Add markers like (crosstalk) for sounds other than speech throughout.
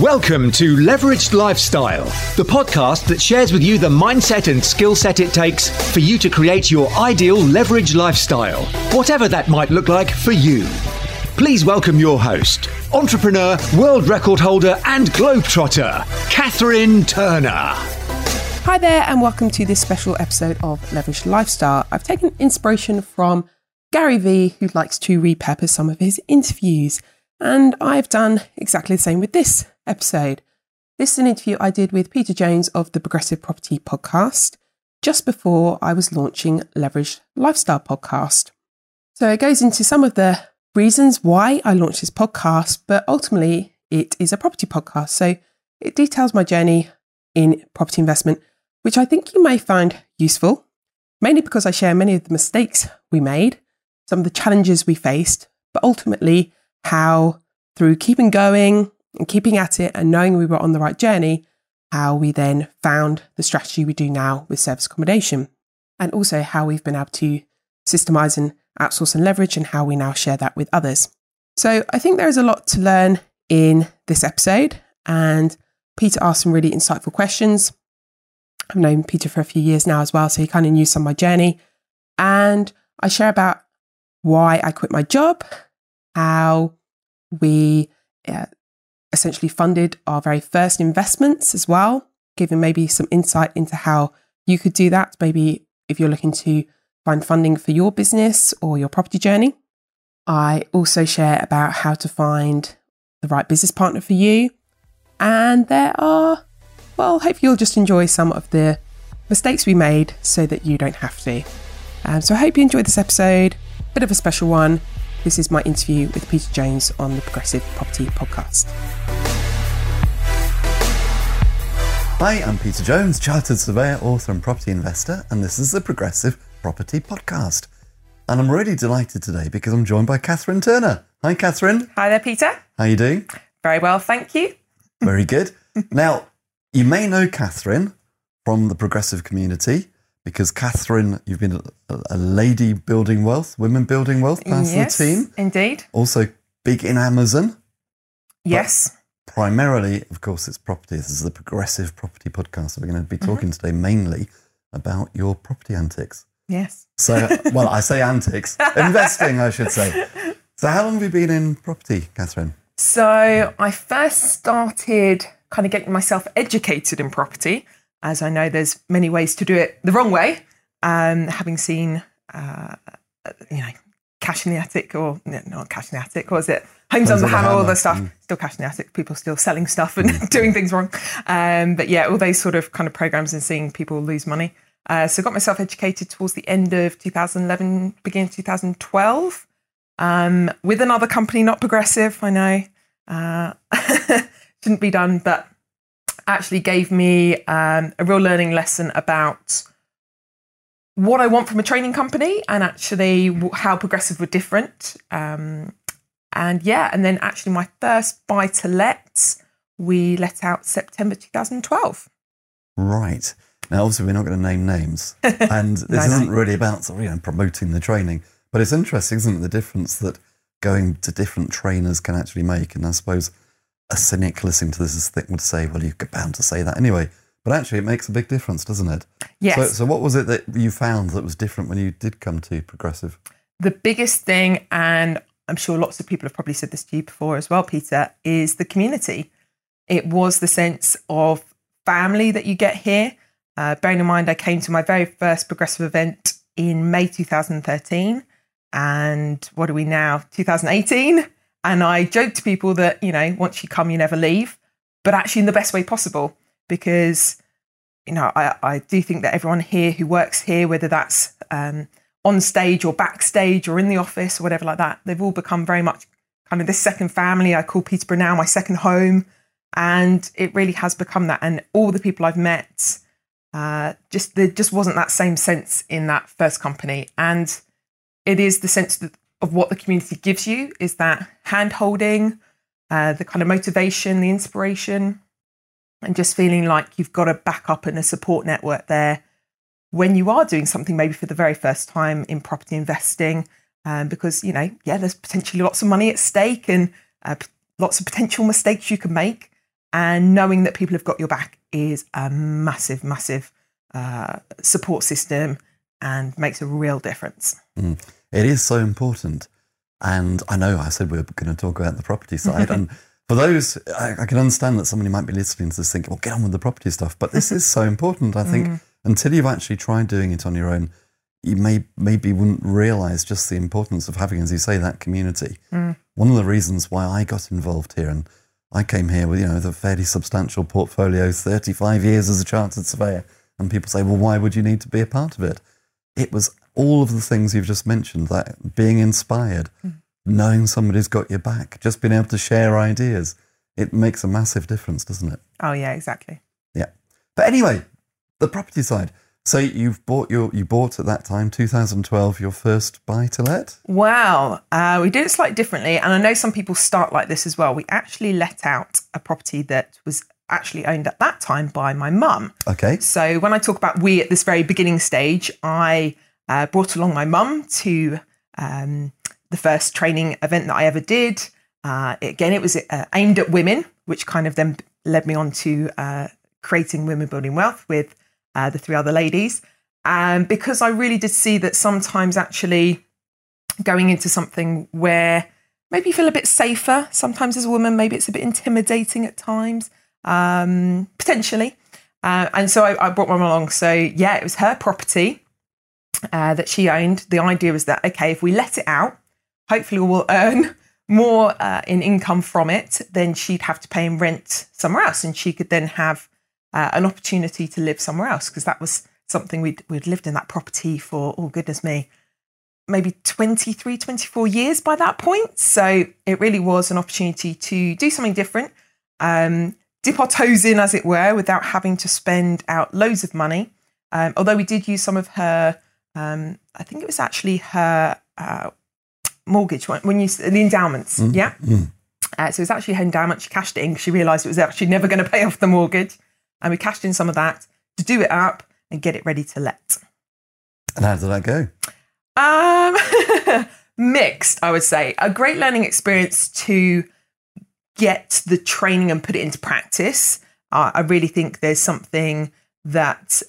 Welcome to Leveraged Lifestyle, the podcast that shares with you the mindset and skill set it takes for you to create your ideal leveraged lifestyle, whatever that might look like for you. Please welcome your host, entrepreneur, world record holder, and globetrotter, Catherine Turner. Hi there, and welcome to this special episode of Leveraged Lifestyle. I've taken inspiration from Gary Vee, who likes to repurpose some of his interviews. And I've done exactly the same with this episode. This is an interview I did with Peter Jones of the Progressive Property Podcast just before I was launching Leveraged Lifestyle Podcast. So it goes into some of the reasons why I launched this podcast, but ultimately it is a property podcast. So it details my journey in property investment, which I think you may find useful, mainly because I share many of the mistakes we made, some of the challenges we faced, but ultimately how through keeping going and keeping at it and knowing we were on the right journey, how we then found the strategy we do now with service accommodation, and also how we've been able to systemize and outsource and leverage, and how we now share that with others. So I think there is a lot to learn in this episode, and Peter asked some really insightful questions. I've known Peter for a few years now as well, so he kind of knew some of my journey. And I share about why I quit my job, how we uh, essentially funded our very first investments as well, giving maybe some insight into how you could do that. Maybe if you're looking to find funding for your business or your property journey. I also share about how to find the right business partner for you. And there are, well, hopefully you'll just enjoy some of the mistakes we made so that you don't have to. Um, so I hope you enjoyed this episode. Bit of a special one. This is my interview with Peter Jones on the Progressive Property Podcast. Hi, I'm Peter Jones, Chartered Surveyor, author, and property investor, and this is the Progressive Property Podcast. And I'm really delighted today because I'm joined by Catherine Turner. Hi, Catherine. Hi there, Peter. How are you doing? Very well, thank you. Very good. (laughs) now, you may know Catherine from the progressive community because Catherine, you've been a, a lady building wealth, women building wealth, part yes, of the team. Indeed. Also big in Amazon. Yes. Primarily, of course, it's property. This is the Progressive Property Podcast. So we're going to be talking Mm-hmm. today mainly about your property antics. Yes. So, well, I say antics, (laughs) investing, I should say. So, how long have you been in property, Catherine? So I first started kind of getting myself educated in property, as I know there's many ways to do it the wrong way. Um, having seen, uh, you know, cash in the attic, or no, not cash in the attic, what was it? Homes on the hammer, all the stuff. mm. Still cash in the attic. People still selling stuff and (laughs) doing things wrong. Um, but yeah, all those sort of kind of programs and seeing people lose money. Uh, so got myself educated towards the end of 2011, beginning of 2012 um, with another company, not progressive. I know uh, (laughs) shouldn't be done, but actually gave me um, a real learning lesson about what I want from a training company and actually how progressive were different. Um, and yeah, and then actually my first buy to let we let out September 2012. Right. Now, obviously, we're not going to name names, (laughs) and this No, no. isn't really about sort of, you know, promoting the training, but it's interesting, isn't it, the difference that going to different trainers can actually make. And I suppose a cynic listening to this would say, well, you're bound to say that anyway. But actually, it makes a big difference, doesn't it? Yes. So, so what was it that you found that was different when you did come to Progressive? the biggest thing, and I'm sure lots of people have probably said this to you before as well, Peter, is the community. It was the sense of family that you get here. Uh, bearing in mind, I came to my very first progressive event in May 2013. And what are we now? 2018. And I joke to people that, you know, once you come, you never leave, but actually in the best way possible. Because, you know, I, I do think that everyone here who works here, whether that's um, on stage or backstage or in the office or whatever like that, they've all become very much kind of this second family. I call Peterborough now my second home. And it really has become that. And all the people I've met, uh, just there just wasn't that same sense in that first company. And it is the sense that, of what the community gives you is that hand holding, uh, the kind of motivation, the inspiration, and just feeling like you've got a backup and a support network there when you are doing something maybe for the very first time in property investing. Um, because, you know, yeah, there's potentially lots of money at stake and uh, lots of potential mistakes you can make. And knowing that people have got your back is a massive, massive uh, support system and makes a real difference. Mm. It is so important. And I know I said we are going to talk about the property side. and (laughs) for those, I, I, can understand that somebody might be listening to this thinking, well, get on with the property stuff. But this is so (laughs) important. I think mm. until you've actually tried doing it on your own, you may maybe wouldn't realize just the importance of having, as you say, that community. Mm. One of the reasons why I got involved here, and I came here with you know the fairly substantial portfolio, thirty five years as a chartered surveyor, and people say, well, why would you need to be a part of it? It was all of the things you've just mentioned, that being inspired, mm. knowing somebody's got your back, just being able to share ideas. It makes a massive difference, doesn't it? Oh yeah, exactly. Yeah. But anyway, the property side. So you've bought your you bought at that time 2012 your first buy to let. Wow, uh, we did it slightly differently, and I know some people start like this as well. We actually let out a property that was actually owned at that time by my mum. Okay. So when I talk about we at this very beginning stage, I uh, brought along my mum to um, the first training event that I ever did. Uh, again, it was uh, aimed at women, which kind of then led me on to uh, creating Women Building Wealth with uh, the three other ladies. And um, because I really did see that sometimes actually going into something where maybe you feel a bit safer, sometimes as a woman, maybe it's a bit intimidating at times, um, potentially. Uh, and so I, I, brought mum along. So yeah, it was her property uh, that she owned. The idea was that, okay, if we let it out, hopefully we'll earn (laughs) more uh, in income from it, then she'd have to pay in rent somewhere else. And she could then have uh, an opportunity to live somewhere else because that was something we'd, we'd lived in that property for, oh goodness me, maybe 23, 24 years by that point. So it really was an opportunity to do something different, um, dip our toes in, as it were, without having to spend out loads of money. Um, although we did use some of her, um, I think it was actually her uh, mortgage when you the endowments, mm, yeah. Mm. Uh, so it was actually her endowment. She cashed it in. She realised it was actually never going to pay off the mortgage and we cashed in some of that to do it up and get it ready to let. And how did that go? Um, (laughs) mixed, I would say. A great learning experience to get the training and put it into practice. Uh, I really think there's something that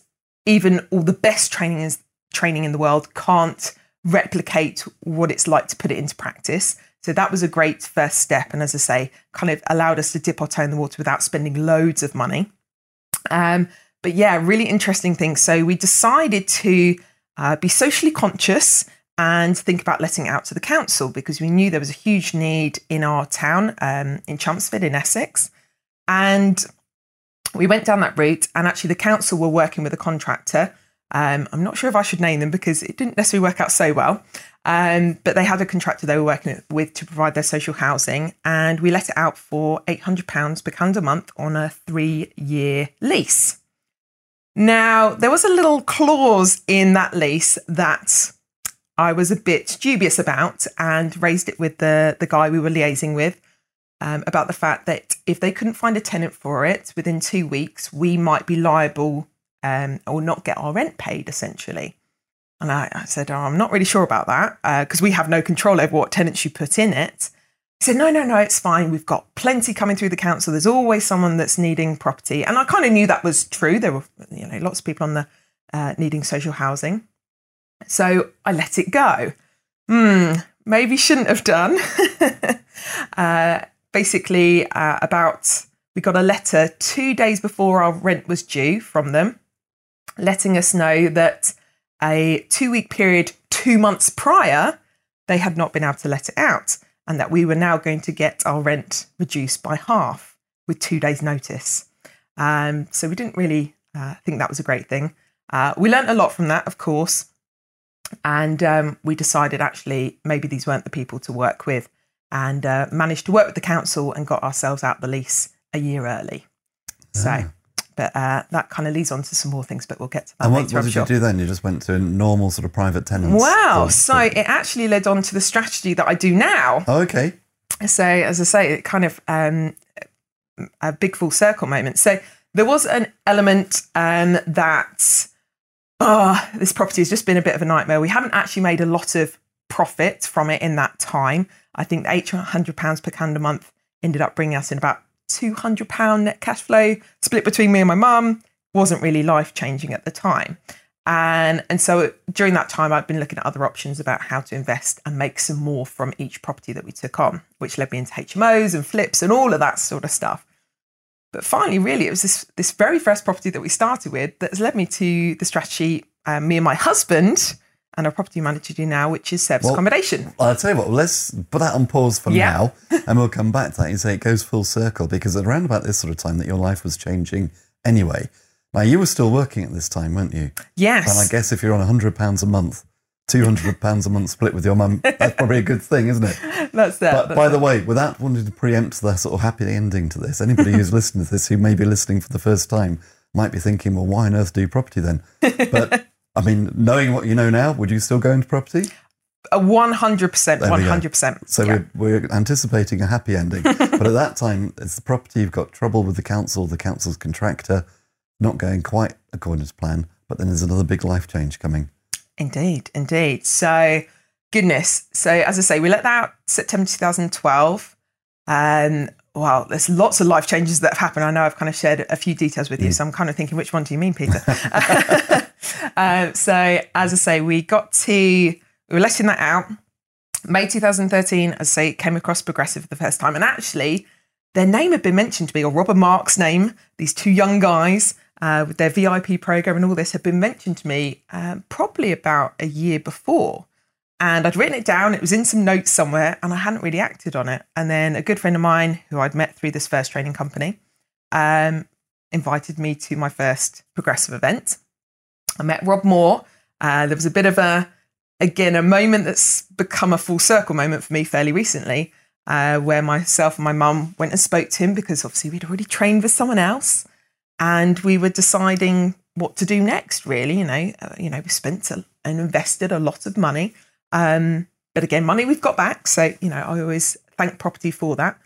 even all the best training is training in the world can't replicate what it's like to put it into practice. So that was a great first step. And as I say, kind of allowed us to dip our toe in the water without spending loads of money. Um, but yeah, really interesting thing. So we decided to uh, be socially conscious and think about letting it out to the council because we knew there was a huge need in our town um, in Chelmsford in Essex. And we went down that route, and actually, the council were working with a contractor. Um, I'm not sure if I should name them because it didn't necessarily work out so well. Um, but they had a contractor they were working with to provide their social housing, and we let it out for £800 per calendar month on a three year lease. Now, there was a little clause in that lease that I was a bit dubious about and raised it with the, the guy we were liaising with um, about the fact that if they couldn't find a tenant for it within two weeks, we might be liable um, or not get our rent paid essentially. And I, I said, oh, I'm not really sure about that because uh, we have no control over what tenants you put in it. He said, no, no, no, it's fine. We've got plenty coming through the council. There's always someone that's needing property. And I kind of knew that was true. There were, you know, lots of people on the uh, needing social housing. So I let it go. Hmm, maybe shouldn't have done. (laughs) uh, basically, uh, about we got a letter two days before our rent was due from them, letting us know that a two week period, two months prior, they had not been able to let it out, and that we were now going to get our rent reduced by half with two days' notice. Um, so we didn't really uh, think that was a great thing. Uh, we learned a lot from that, of course, and um, we decided actually maybe these weren't the people to work with, and uh, managed to work with the council and got ourselves out the lease a year early. So. Ah. But uh, that kind of leads on to some more things, but we'll get to that and what, later. What did sure. you do then? You just went to a normal sort of private tenants? Wow. So it actually led on to the strategy that I do now. Oh, okay. So, as I say, it kind of um, a big full circle moment. So there was an element um, that, oh, this property has just been a bit of a nightmare. We haven't actually made a lot of profit from it in that time. I think the £800 per calendar month ended up bringing us in about £200 net cash flow split between me and my mum. Wasn't really life changing at the time. And, and so during that time, I'd been looking at other options about how to invest and make some more from each property that we took on, which led me into HMOs and flips and all of that sort of stuff. But finally, really, it was this, this very first property that we started with that has led me to the strategy um, me and my husband and our property manager do now, which is service Well, accommodation. I'll tell you what, let's put that on pause for Yeah. now (laughs) and we'll come back to that. You say it goes full circle because around about this sort of time that your life was changing anyway. Now, you were still working at this time, weren't you? Yes. And I guess if you're on £100 a month, £200 a month split with your mum, that's probably a good thing, isn't it? (laughs) that's that. But that's by it. the way, without wanting to preempt the sort of happy ending to this, anybody who's (laughs) listening to this who may be listening for the first time might be thinking, well, why on earth do property then? But (laughs) I mean, knowing what you know now, would you still go into property? A 100%, There we go. 100%. So yeah. we're, we're anticipating a happy ending. but at that time, it's the property, you've got trouble with the council, the council's contractor, not going quite according to plan. But then there's another big life change coming. Indeed, indeed. So, goodness. So, as I say, we let that out September 2012. Um, well, there's lots of life changes that have happened. I know I've kind of shared a few details with you, so I'm kind of thinking, which one do you mean, Peter? um, (laughs) so, as I say, we got to, we were letting that out. May 2013, as I say, came across Progressive for the first time. And actually, their name had been mentioned to me, or Robert Mark's name, these two young guys uh, with their VIP program and all this had been mentioned to me um, probably about a year before. And I'd written it down, it was in some notes somewhere, and I hadn't really acted on it. And then a good friend of mine, who I'd met through this first training company, um, invited me to my first progressive event. I met Rob Moore. Uh, there was a bit of a, again, a moment that's become a full circle moment for me fairly recently, uh, where myself and my mum went and spoke to him because obviously we'd already trained with someone else, and we were deciding what to do next. Really, you know, uh, you know, we spent a, and invested a lot of money, um, but again, money we've got back. So you know, I always thank property for that.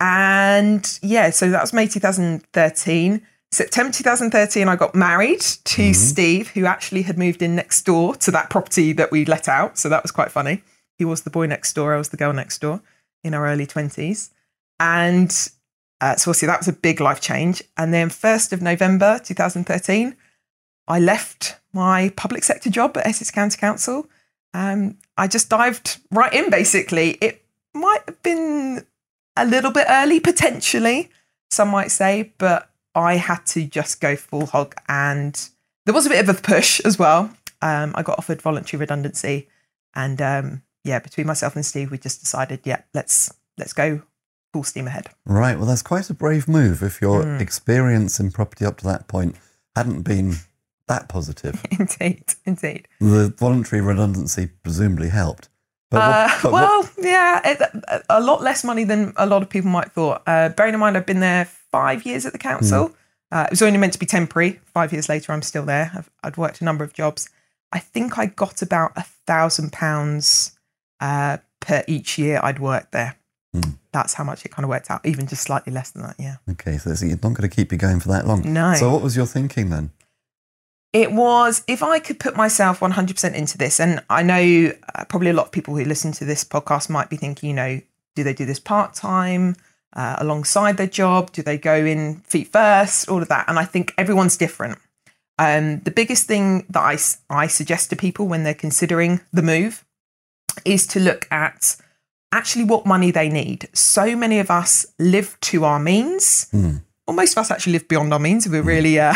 And yeah, so that was May 2013. September 2013, I got married to Steve, who actually had moved in next door to that property that we let out. So that was quite funny. He was the boy next door, I was the girl next door in our early 20s. And uh, so obviously that was a big life change. And then 1st of November 2013, I left my public sector job at Essex County Council. Um, I just dived right in, basically. It might have been a little bit early, potentially, some might say, but I had to just go full hog. And there was a bit of a push as well. Um, I got offered voluntary redundancy. And um, yeah, between myself and Steve, we just decided, yeah, let's let's go full steam ahead. Right. Well, that's quite a brave move if your Hmm. experience in property up to that point hadn't been that positive. (laughs) indeed, indeed. the voluntary redundancy presumably helped. But, what- Uh, but what- well, yeah, it, a lot less money than a lot of people might thought. Uh, bearing in mind, I've been there five years at the council. Uh, it was only meant to be temporary. Five years later, I'm still there. I've, I'd worked a number of jobs. I think I got about a thousand pounds uh, per each year I'd worked there. That's how much it kind of worked out, even just slightly less than that. Yeah. okay, so you're not going to keep you going for that long. No. So, what was your thinking then? It was if I could put myself 100% into this, and I know uh, probably a lot of people who listen to this podcast might be thinking, you know, do they do this part time uh, alongside their job? Do they go in feet first? All of that. And I think everyone's different. Um, the biggest thing that I, I suggest to people when they're considering the move is to look at actually what money they need. So many of us live to our means. Well, most of us actually live beyond our means if we're really uh,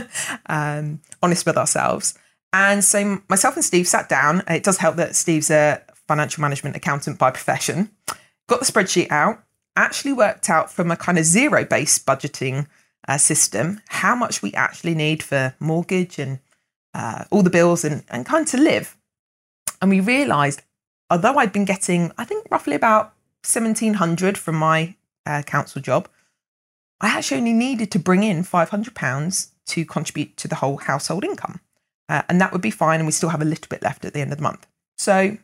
(laughs) um, honest with ourselves. And so myself and Steve sat down. It does help that Steve's a financial management accountant by profession. Got the spreadsheet out, actually worked out from a kind of zero based budgeting uh, system how much we actually need for mortgage and uh, all the bills and, and kind of to live. And we realised, although I'd been getting, I think, roughly about 1700 from my uh, council job, I actually only needed to bring in £500 to contribute to the whole household income. Uh, and that would be fine. And we still have a little bit left at the end of the month. So,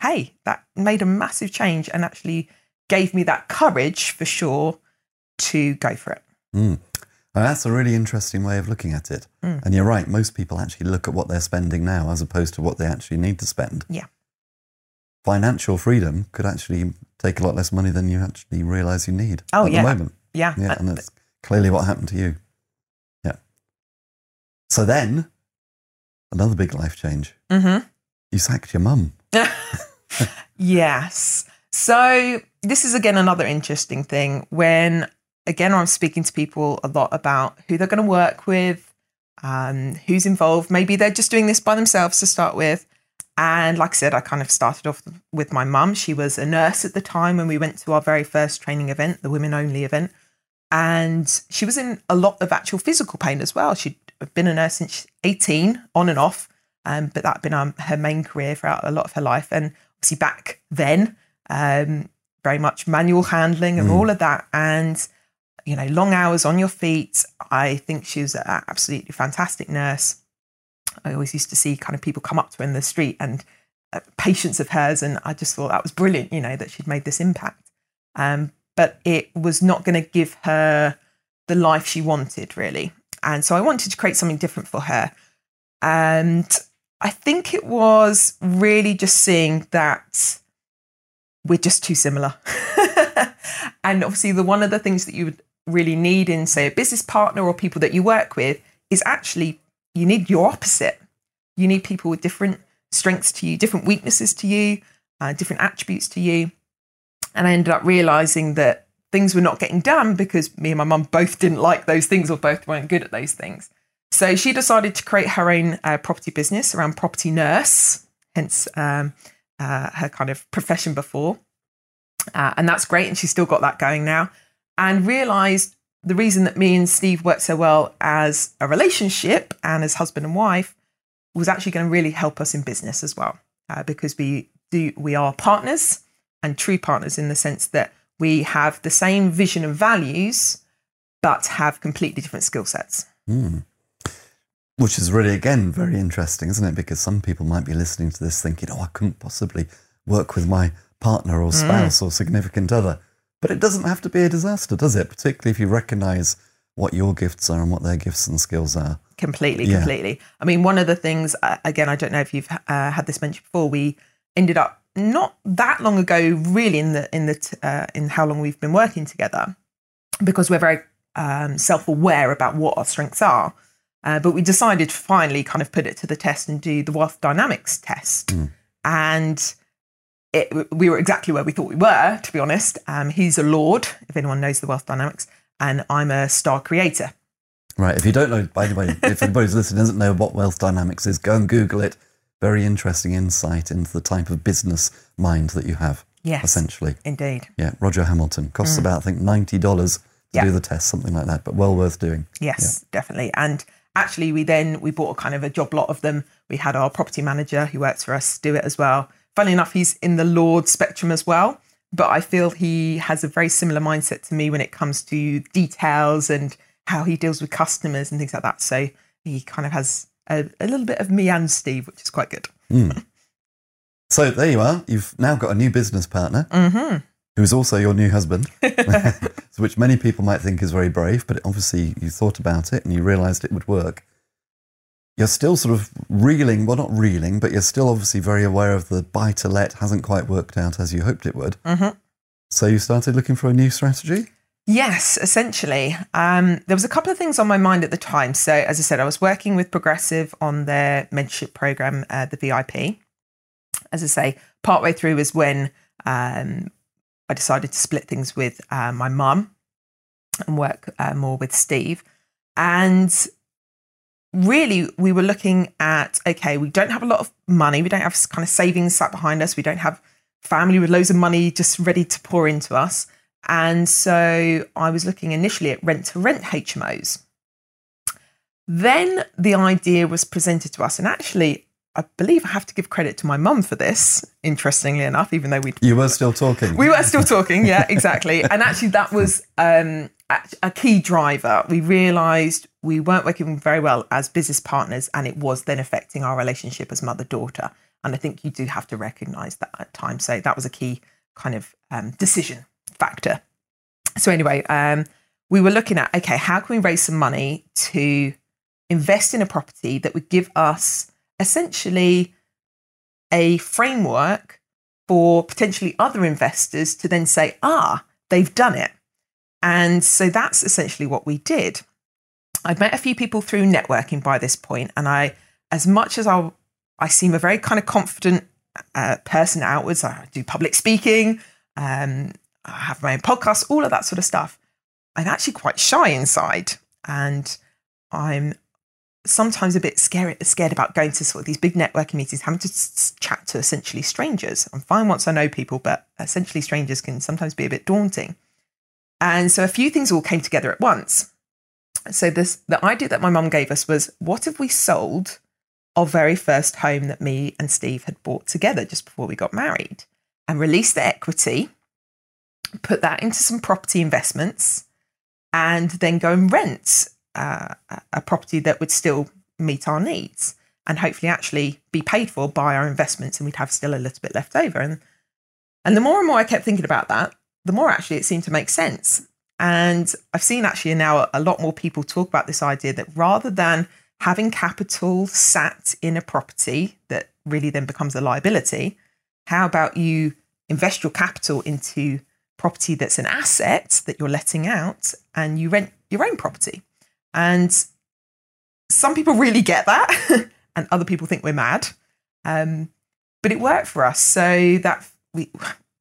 hey, that made a massive change and actually gave me that courage for sure to go for it. Mm. That's a really interesting way of looking at it. Hmm. And you're right, most people actually look at what they're spending now as opposed to what they actually need to spend. Yeah. Financial freedom could actually take a lot less money than you actually realize you need Oh, at yeah. the moment. Yeah. Yeah, and that's clearly what happened to you. Yeah. So then, another big life change. Mm-hmm. You sacked your mum. (laughs) yes. So this is again another interesting thing when again I'm speaking to people a lot about who they're going to work with, um, who's involved. Maybe they're just doing this by themselves to start with. And like I said, I kind of started off with my mum. She was a nurse at the time when we went to our very first training event, the women only event. And she was in a lot of actual physical pain as well. She'd been a nurse since 18, on and off, um, but that had been um, her main career throughout a lot of her life. And obviously back then, um, very much manual handling and Mm. all of that. And, you know, long hours on your feet. I think she was an absolutely fantastic nurse. I always used to see kind of people come up to her in the street and uh, patients of hers. And I just thought that was brilliant, you know, that she'd made this impact. Um, but it was not going to give her the life she wanted, really. And so I wanted to create something different for her. And I think it was really just seeing that we're just too similar. (laughs) and obviously, the one of the things that you would really need in, say, a business partner or people that you work with is actually you need your opposite. You need people with different strengths to you, different weaknesses to you, uh, different attributes to you. And I ended up realizing that things were not getting done because me and my mum both didn't like those things or both weren't good at those things. So she decided to create her own uh, property business around property nurse, hence um, uh, her kind of profession before. Uh, and that's great. And she's still got that going now. And realized the reason that me and Steve worked so well as a relationship and as husband and wife was actually going to really help us in business as well, uh, because we do we are partners and true partners in the sense that we have the same vision and values, but have completely different skill sets. Mm. Which is really, again, very interesting, isn't it? Because some people might be listening to this thinking, oh, I couldn't possibly work with my partner or spouse or significant other. But it doesn't have to be a disaster, does it? Particularly if you recognize what your gifts are and what their gifts and skills are. Completely, Yeah. completely. I mean, one of the things, uh, again, I don't know if you've uh, had this mentioned before. We ended up not that long ago, really, in the in the t- uh, in how long we've been working together, because we're very um, self aware about what our strengths are. Uh, but we decided to finally kind of put it to the test and do the wealth dynamics test, and it, we were exactly where we thought we were. To be honest, um, he's a lord, if anyone knows the wealth dynamics, and I'm a star creator. Right. If you don't know, by the way, if anybody's listening doesn't know what wealth dynamics is, go and Google it. Very interesting insight into the type of business mind that you have, Yes, essentially. indeed. Yeah. Roger Hamilton. Costs about, I think, $90 to Yeah. do the test, something like that, but well worth doing. Yes, definitely. And actually, we then we bought a kind of a job lot of them. We had our property manager who works for us do it as well. Funnily enough, he's in the Lord spectrum as well. But I feel he has a very similar mindset to me when it comes to details and how he deals with customers and things like that. So he kind of has a, a little bit of me and Steve, which is quite good. (laughs) So there you are. You've now got a new business partner hmm who is also your new husband, (laughs) (laughs) which many people might think is very brave, but obviously you thought about it and you realized it would work. You're still sort of reeling, well, not reeling, but you're still obviously very aware of the buy to let hasn't quite worked out as you hoped it would. Mhm. So you started looking for a new strategy? Yes, essentially. Um, there was a couple of things on my mind at the time. So, as I said, I was working with Progressive on their mentorship program, uh, the VIP. As I say, partway through is when um, I decided to split things with uh, my mum and work uh, more with Steve. And really, we were looking at okay, we don't have a lot of money, we don't have kind of savings sat behind us, we don't have family with loads of money just ready to pour into us. And so I was looking initially at rent to rent HMOs. Then the idea was presented to us, and actually, I believe I have to give credit to my mum for this, interestingly enough, even though we You were still talking. we were still talking, yeah, exactly. and actually, that was um, a- key driver. We realised we weren't working very well as business partners, and it was then affecting our relationship as mother daughter. And I think you do have to recognise that at times. So that was a key kind of um, decision factor. So anyway, um, we were looking at okay, how can we raise some money to invest in a property that would give us essentially a framework for potentially other investors to then say, ah, they've done it. And so that's essentially what we did. I'd met a few people through networking by this point, and I, as much as I, I seem a very kind of confident uh, person outwards, I do public speaking, um, I have my own podcast, all of that sort of stuff. I'm actually quite shy inside, and I'm sometimes a bit scared scared about going to sort of these big networking meetings, having to s- chat to essentially strangers. I'm fine once I know people, but essentially strangers can sometimes be a bit daunting. And so a few things all came together at once. So this the idea that my mum gave us was what if we sold our very first home that me and Steve had bought together just before we got married and released the equity, put that into some property investments, and then go and rent uh, a property that would still meet our needs and hopefully actually be paid for by our investments and we'd have still a little bit left over and and the more and more I kept thinking about that the more actually it seemed to make sense and I've seen actually now a lot more people talk about this idea that rather than having capital sat in a property that really then becomes a liability how about you invest your capital into property that's an asset that you're letting out and you rent your own property and some people really get that, (laughs) and other people think we're mad. Um, but it worked for us. So that we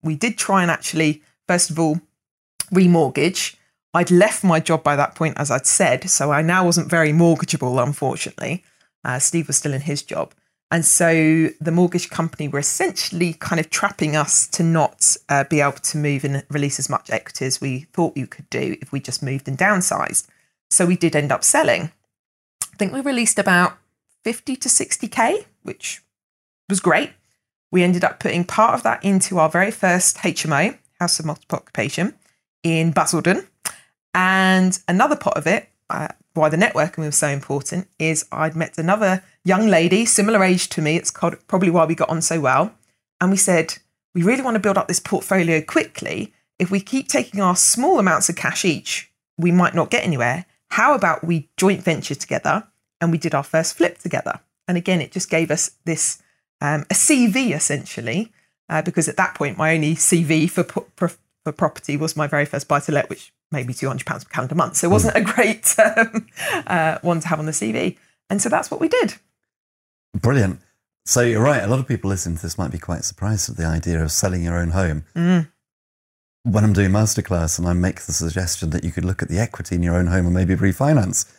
we did try and actually, first of all, remortgage. I'd left my job by that point, as I'd said, so I now wasn't very mortgageable, unfortunately. Uh, Steve was still in his job. And so the mortgage company were essentially kind of trapping us to not uh, be able to move and release as much equity as we thought we could do if we just moved and downsized. So we did end up selling. I think we released about 50 to 60K, which was great. We ended up putting part of that into our very first HMO, House of Multiple Occupation, in Basildon. And another part of it, uh, why the networking was so important, is I'd met another young lady, similar age to me. It's called, probably why we got on so well. And we said, we really want to build up this portfolio quickly. If we keep taking our small amounts of cash each, we might not get anywhere how about we joint venture together and we did our first flip together? And again, it just gave us this um, a CV essentially, uh, because at that point, my only CV for, for, for property was my very first buy to let, which made me £200 per calendar month. So it wasn't a (laughs) great um, uh, one to have on the CV. And so that's what we did. Brilliant. So you're right. A lot of people listening to this might be quite surprised at the idea of selling your own home. Mm when I'm doing masterclass and I make the suggestion that you could look at the equity in your own home and maybe refinance,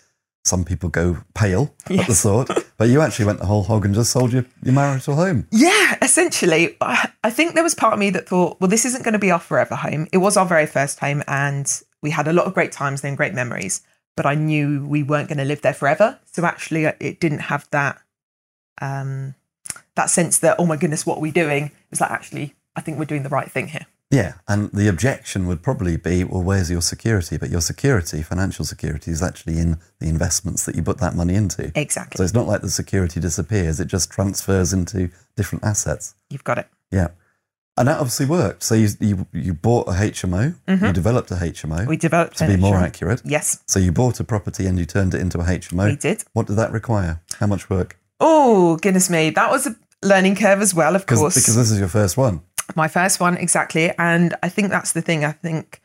some people go pale at the thought, but you actually went the whole hog and just sold your, your marital home. Yeah, essentially. I think there was part of me that thought, well, this isn't going to be our forever home. It was our very first home and we had a lot of great times and great memories, but I knew we weren't going to live there forever. So actually, uh, it didn't have that. Um, that sense that oh my goodness what are we doing it was like actually i think we're doing the right thing here yeah, and the objection would probably be, well, where's your security? But your security, financial security, is actually in the investments that you put that money into. Exactly. So it's not like the security disappears; it just transfers into different assets. You've got it. Yeah, and that obviously worked. So you you, you bought a HMO, mm-hmm. you developed a HMO. We developed to be HMO. more accurate. Yes. So you bought a property and you turned it into a HMO. We did. What did that require? How much work? Oh goodness me, that was a learning curve as well. Of course, because this is your first one. My first one, exactly. And I think that's the thing. I think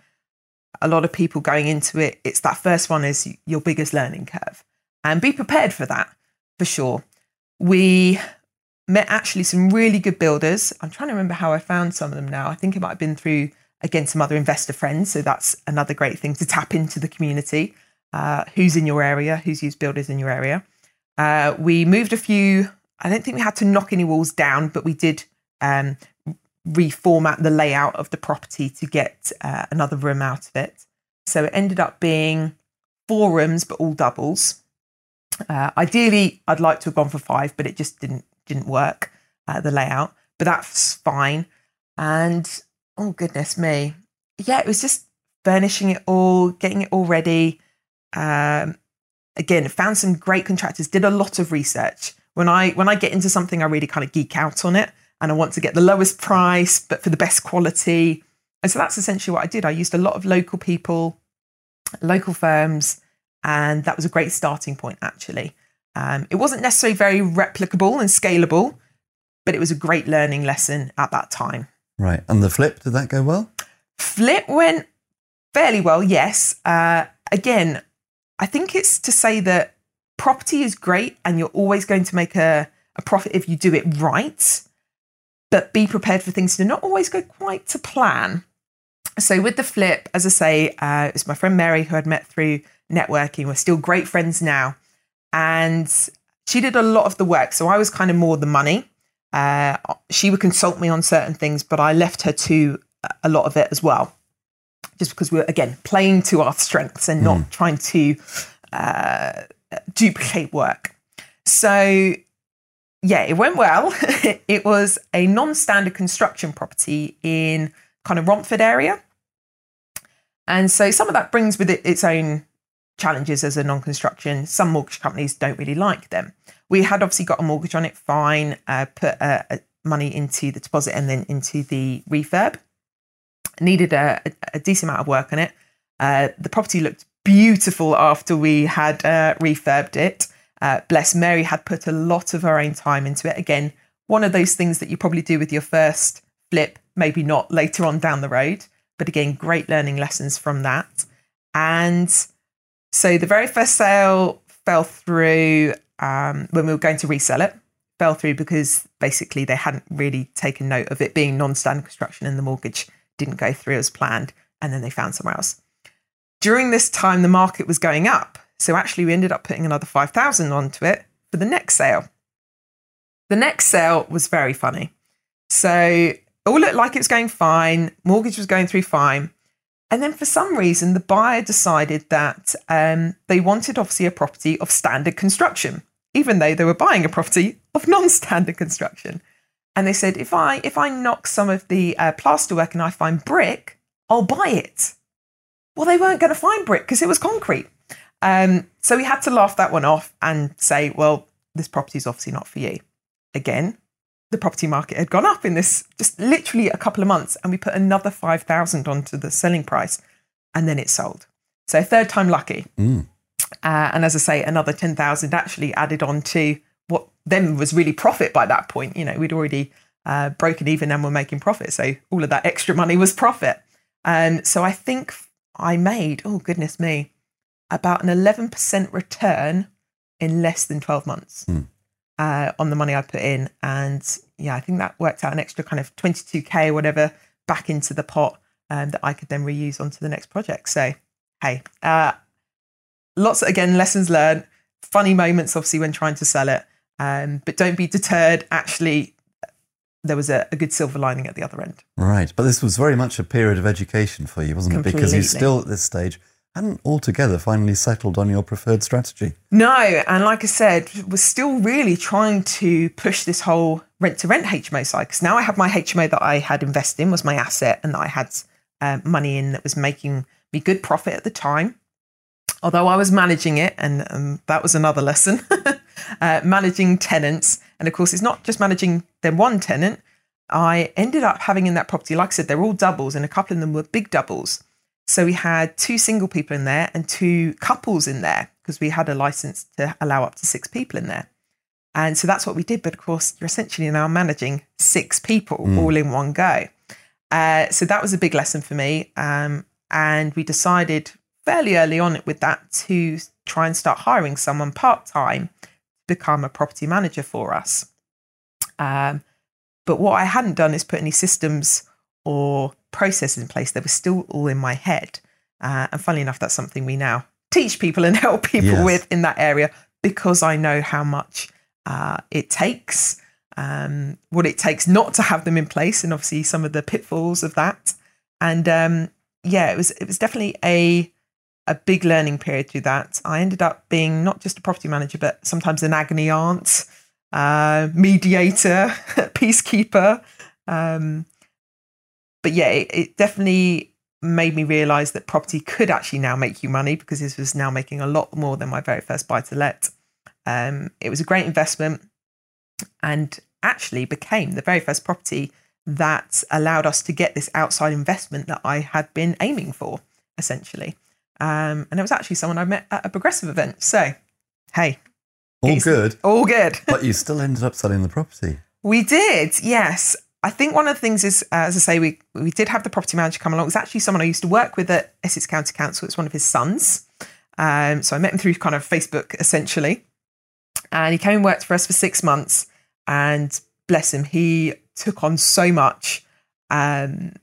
a lot of people going into it, it's that first one is your biggest learning curve. And be prepared for that, for sure. We met actually some really good builders. I'm trying to remember how I found some of them now. I think it might have been through, again, some other investor friends. So that's another great thing to tap into the community. Uh, who's in your area? Who's used builders in your area? Uh, we moved a few, I don't think we had to knock any walls down, but we did um, reformat the layout of the property to get uh, another room out of it. So it ended up being four rooms, but all doubles. Uh, ideally, I'd like to have gone for five, but it just didn't didn't work uh, the layout. But that's fine. And oh goodness me, yeah, it was just furnishing it all, getting it all ready. Um, again, found some great contractors. Did a lot of research. When I when I get into something, I really kind of geek out on it and I want to get the lowest price, but for the best quality. And so that's essentially what I did. I used a lot of local people, local firms, and that was a great starting point, actually. Um, it wasn't necessarily very replicable and scalable, but it was a great learning lesson at that time. Right. And the flip, did that go well? Flip went fairly well, yes. Uh, again, I think it's to say that property is great and you're always going to make a, a profit if you do it right, but be prepared for things to not always go quite to plan. So with the flip, as I say, uh, it's my friend Mary who I'd met through networking. We're still great friends now. And she did a lot of the work. So I was kind of more the money. Uh, she would consult me on certain things, but I left her to a lot of it as well. Just because we're, again, playing to our strengths and not mm. trying to uh, duplicate work. So, yeah, it went well. (laughs) it was a non standard construction property in kind of Romford area. And so some of that brings with it its own challenges as a non construction. Some mortgage companies don't really like them. We had obviously got a mortgage on it, fine, uh, put uh, money into the deposit and then into the refurb. Needed a, a decent amount of work on it. Uh, the property looked beautiful after we had uh, refurbed it. Uh, bless Mary had put a lot of her own time into it. Again, one of those things that you probably do with your first flip, maybe not later on down the road. But again, great learning lessons from that. And so the very first sale fell through um, when we were going to resell it. Fell through because basically they hadn't really taken note of it being non-standard construction and the mortgage didn't go through as planned. And then they found somewhere else. During this time, the market was going up. So actually, we ended up putting another 5,000 onto it for the next sale. The next sale was very funny. So all looked like it was going fine. Mortgage was going through fine. And then for some reason, the buyer decided that um, they wanted obviously a property of standard construction, even though they were buying a property of non-standard construction. And they said, if I if I knock some of the uh, plasterwork and I find brick, I'll buy it. Well, they weren't going to find brick because it was concrete. Um, so we had to laugh that one off and say, well, this property is obviously not for you. Again, the property market had gone up in this just literally a couple of months and we put another 5000 onto the selling price and then it sold. So third time lucky. Mm. uh, and as i say another 10000 actually added on to what then was really profit by that point. You know we'd already uh, broken even and were making profit. So all of that extra money was profit. Um, so i think i made oh goodness me about an 11% return in less than 12 months mm uh, on the money I put in. And yeah, I think that worked out an extra kind of 22K or whatever back into the pot um, that I could then reuse onto the next project. So, hey, uh, lots, again, lessons learned, funny moments, obviously, when trying to sell it. Um, but don't be deterred. Actually, there was a, a, good silver lining at the other end. Right. But this was very much a period of education for you, wasn't Completely. it? Because you're still, at this stage, hadn't altogether finally settled on your preferred strategy. No, and like I said, was still really trying to push this whole rent to rent HMO side because now I have my HMO that I had invested in was my asset and that I had uh, money in that was making me good profit at the time. Although I was managing it, and um, that was another lesson (laughs) uh, managing tenants. And of course, it's not just managing them one tenant. I ended up having in that property, like I said, they're all doubles, and a couple of them were big doubles. So we had two single people in there and two couples in there because we had a license to allow up to six people in there. And so that's what we did. But of course, you're essentially now managing six people mm. all in one go. Uh, so that was a big lesson for me. Um, and we decided fairly early on with that to try and start hiring someone part time to become a property manager for us. Um, but what I hadn't done is put any systems or processes in place that were still all in my head. Uh, and funnily enough, that's something we now teach people and (laughs) help people yes. with in that area because I know how much uh, it takes, um, what it takes not to have them in place, and obviously some of the pitfalls of that. And um, yeah, it was it was definitely a a big learning period through that. I ended up being not just a property manager, but sometimes an agony aunt, uh, mediator, (laughs) peacekeeper. Um, but yeah, it, it definitely made me realize that property could actually now make you money because this was now making a lot more than my very first buy to let. Um, it was a great investment and actually became the very first property that allowed us to get this outside investment that I had been aiming for, essentially. Um, and it was actually someone I met at a progressive event. So, hey, all good. All good. but you still ended up selling the property. (laughs) We did, yes. I think one of the things is, uh, as I say, we we did have the property manager come along. It was actually someone I used to work with at Essex County Council. It's one of his sons. Um, so I met him through kind of Facebook essentially, and he came and worked for us for six months. And bless him, he took on so much, um,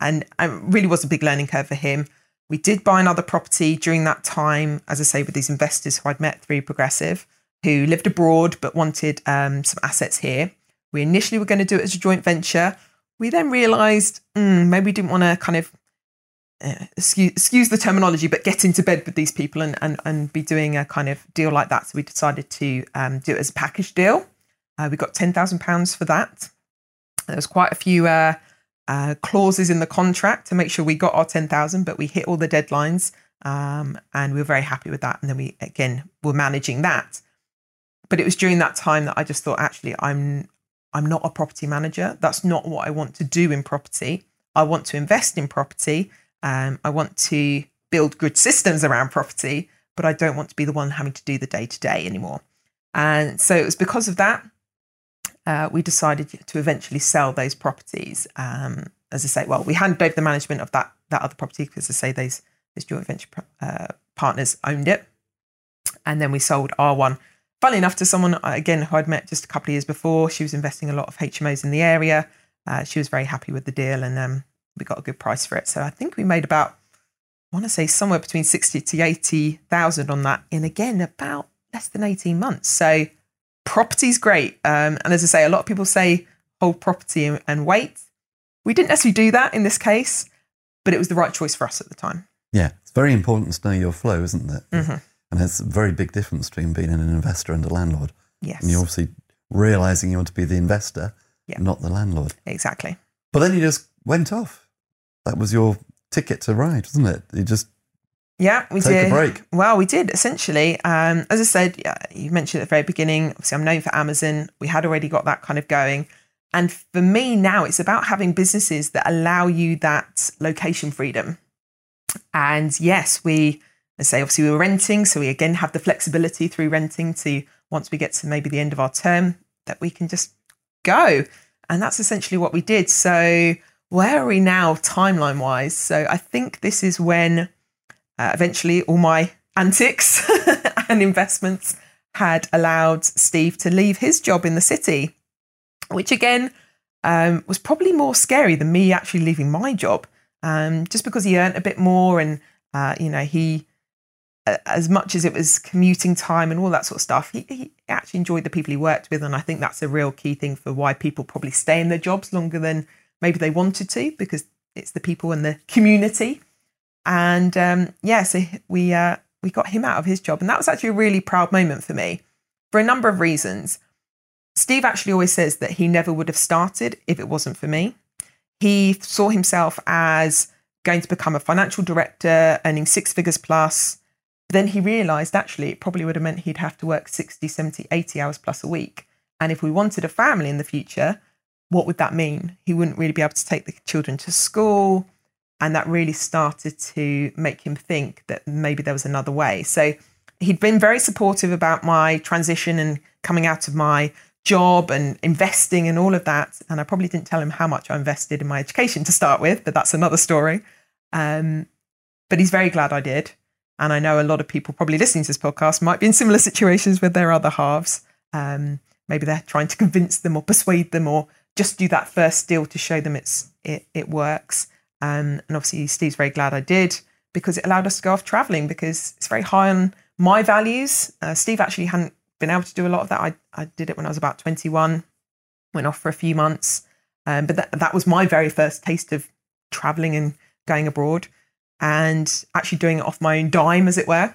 and it really was a big learning curve for him. We did buy another property during that time, as I say, with these investors who I'd met through Progressive, who lived abroad but wanted um, some assets here. We initially were going to do it as a joint venture. We then realised mm, maybe we didn't want to kind of uh, excuse, excuse, the terminology, but get into bed with these people and, and, and be doing a kind of deal like that. So we decided to um, do it as a package deal. Uh, we got £10,000 for that. There was quite a few uh, uh, clauses in the contract to make sure we got our 10,000, but we hit all the deadlines um, and we were very happy with that. And then we, again, were managing that. But it was during that time that I just thought, actually, I'm I'm not a property manager. That's not what I want to do in property. I want to invest in property. Um, I want to build good systems around property, but I don't want to be the one having to do the day to day anymore. And so it was because of that uh, we decided to eventually sell those properties. Um, as I say, well, we handed over the management of that that other property because, as I say, those those joint venture uh, partners owned it, and then we sold our one funnily enough, to someone again who I'd met just a couple of years before, she was investing a lot of HMOs in the area. Uh, she was very happy with the deal, and um, we got a good price for it. So I think we made about, I want to say, somewhere between sixty to eighty thousand on that in again about less than eighteen months. So property's great, um, and as I say, a lot of people say hold property and, and wait. We didn't necessarily do that in this case, but it was the right choice for us at the time. Yeah, it's very important to know your flow, isn't it? Mm-hmm. And there's a very big difference between being an investor and a landlord. Yes. And you're obviously realizing you want to be the investor, Yeah. not the landlord. Exactly. But then you just went off. That was your ticket to ride, wasn't it? You just Yeah, we take did. a break. Well, we did essentially. Um, as I said, you mentioned at the very beginning. Obviously, I'm known for Amazon. We had already got that kind of going, and for me now, it's about having businesses that allow you that location freedom. And yes, we let's say obviously we were renting, so we again have the flexibility through renting to once we get to maybe the end of our term that we can just go, and that's essentially what we did. So where are we now timeline wise? So I think this is when uh, eventually all my (laughs) antics (laughs) and investments had allowed Steve to leave his job in the city, which again um, was probably more scary than me actually leaving my job, um, just because he earned a bit more and uh, you know he. As much as it was commuting time and all that sort of stuff, he, he actually enjoyed the people he worked with, and I think that's a real key thing for why people probably stay in their jobs longer than maybe they wanted to, because it's the people and the community and um, yeah, so we uh, we got him out of his job, and that was actually a really proud moment for me for a number of reasons. Steve actually always says that he never would have started if it wasn't for me. He saw himself as going to become a financial director, earning six figures plus. Then he realized actually it probably would have meant he'd have to work 60, 70, 80 hours plus a week. And if we wanted a family in the future, what would that mean? He wouldn't really be able to take the children to school and that really started to make him think that maybe there was another way. So he'd been very supportive about my transition and coming out of my job and investing and all of that. And I probably didn't tell him how much I invested in my education to start with, but that's another story. Um, but he's very glad I did. And I know a lot of people probably listening to this podcast might be in similar situations with their other halves. Um, maybe they're trying to convince them or persuade them or just do that first deal to show them it's it, it works. Um, and obviously, Steve's very glad I did because it allowed us to go off traveling because it's very high on my values. Uh, Steve actually hadn't been able to do a lot of that. I, I did it when I was about 21, went off for a few months. Um, but that, that was my very first taste of traveling and going abroad and actually doing it off my own dime, as it were.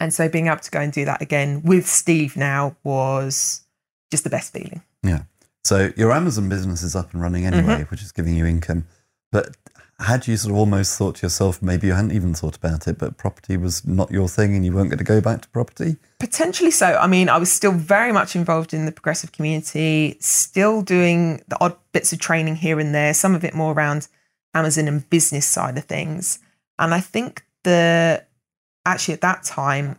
And so being able to go and do that again with Steve now was just the best feeling. Yeah. So your Amazon business is up and running mm-hmm. anyway, which is giving you income. But had you sort of almost thought to yourself, maybe you hadn't even thought about it, but property was not your thing and you weren't going to go back to property? Potentially so. I mean, I was still very much involved in the progressive community, still doing the odd bits of training here and there, some of it more around Amazon and business side of things. And I think the actually at that time,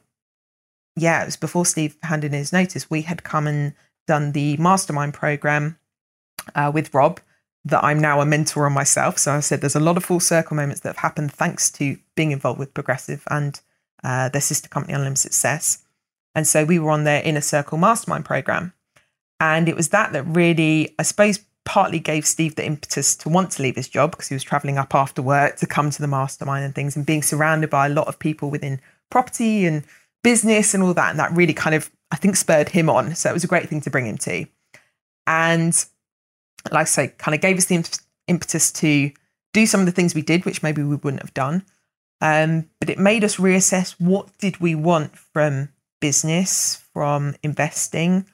yeah, it was before Steve handed in his notice, we had come and done the mastermind program uh, with Rob that I'm now a mentor on myself. So I said there's a lot of full circle moments that have happened thanks to being involved with Progressive and uh, their sister company, Unlimited Success. And so we were on their Inner Circle Mastermind program. And it was that that really, I suppose, partly gave Steve the impetus to want to leave his job because he was traveling up after work to come to the mastermind and things and being surrounded by a lot of people within property and business and all that. And that really kind of, I think, spurred him on. So it was a great thing to bring him to. And like I say, kind of gave us the impetus to do some of the things we did, which maybe we wouldn't have done. Um, but it made us reassess what did we want from business, from investing,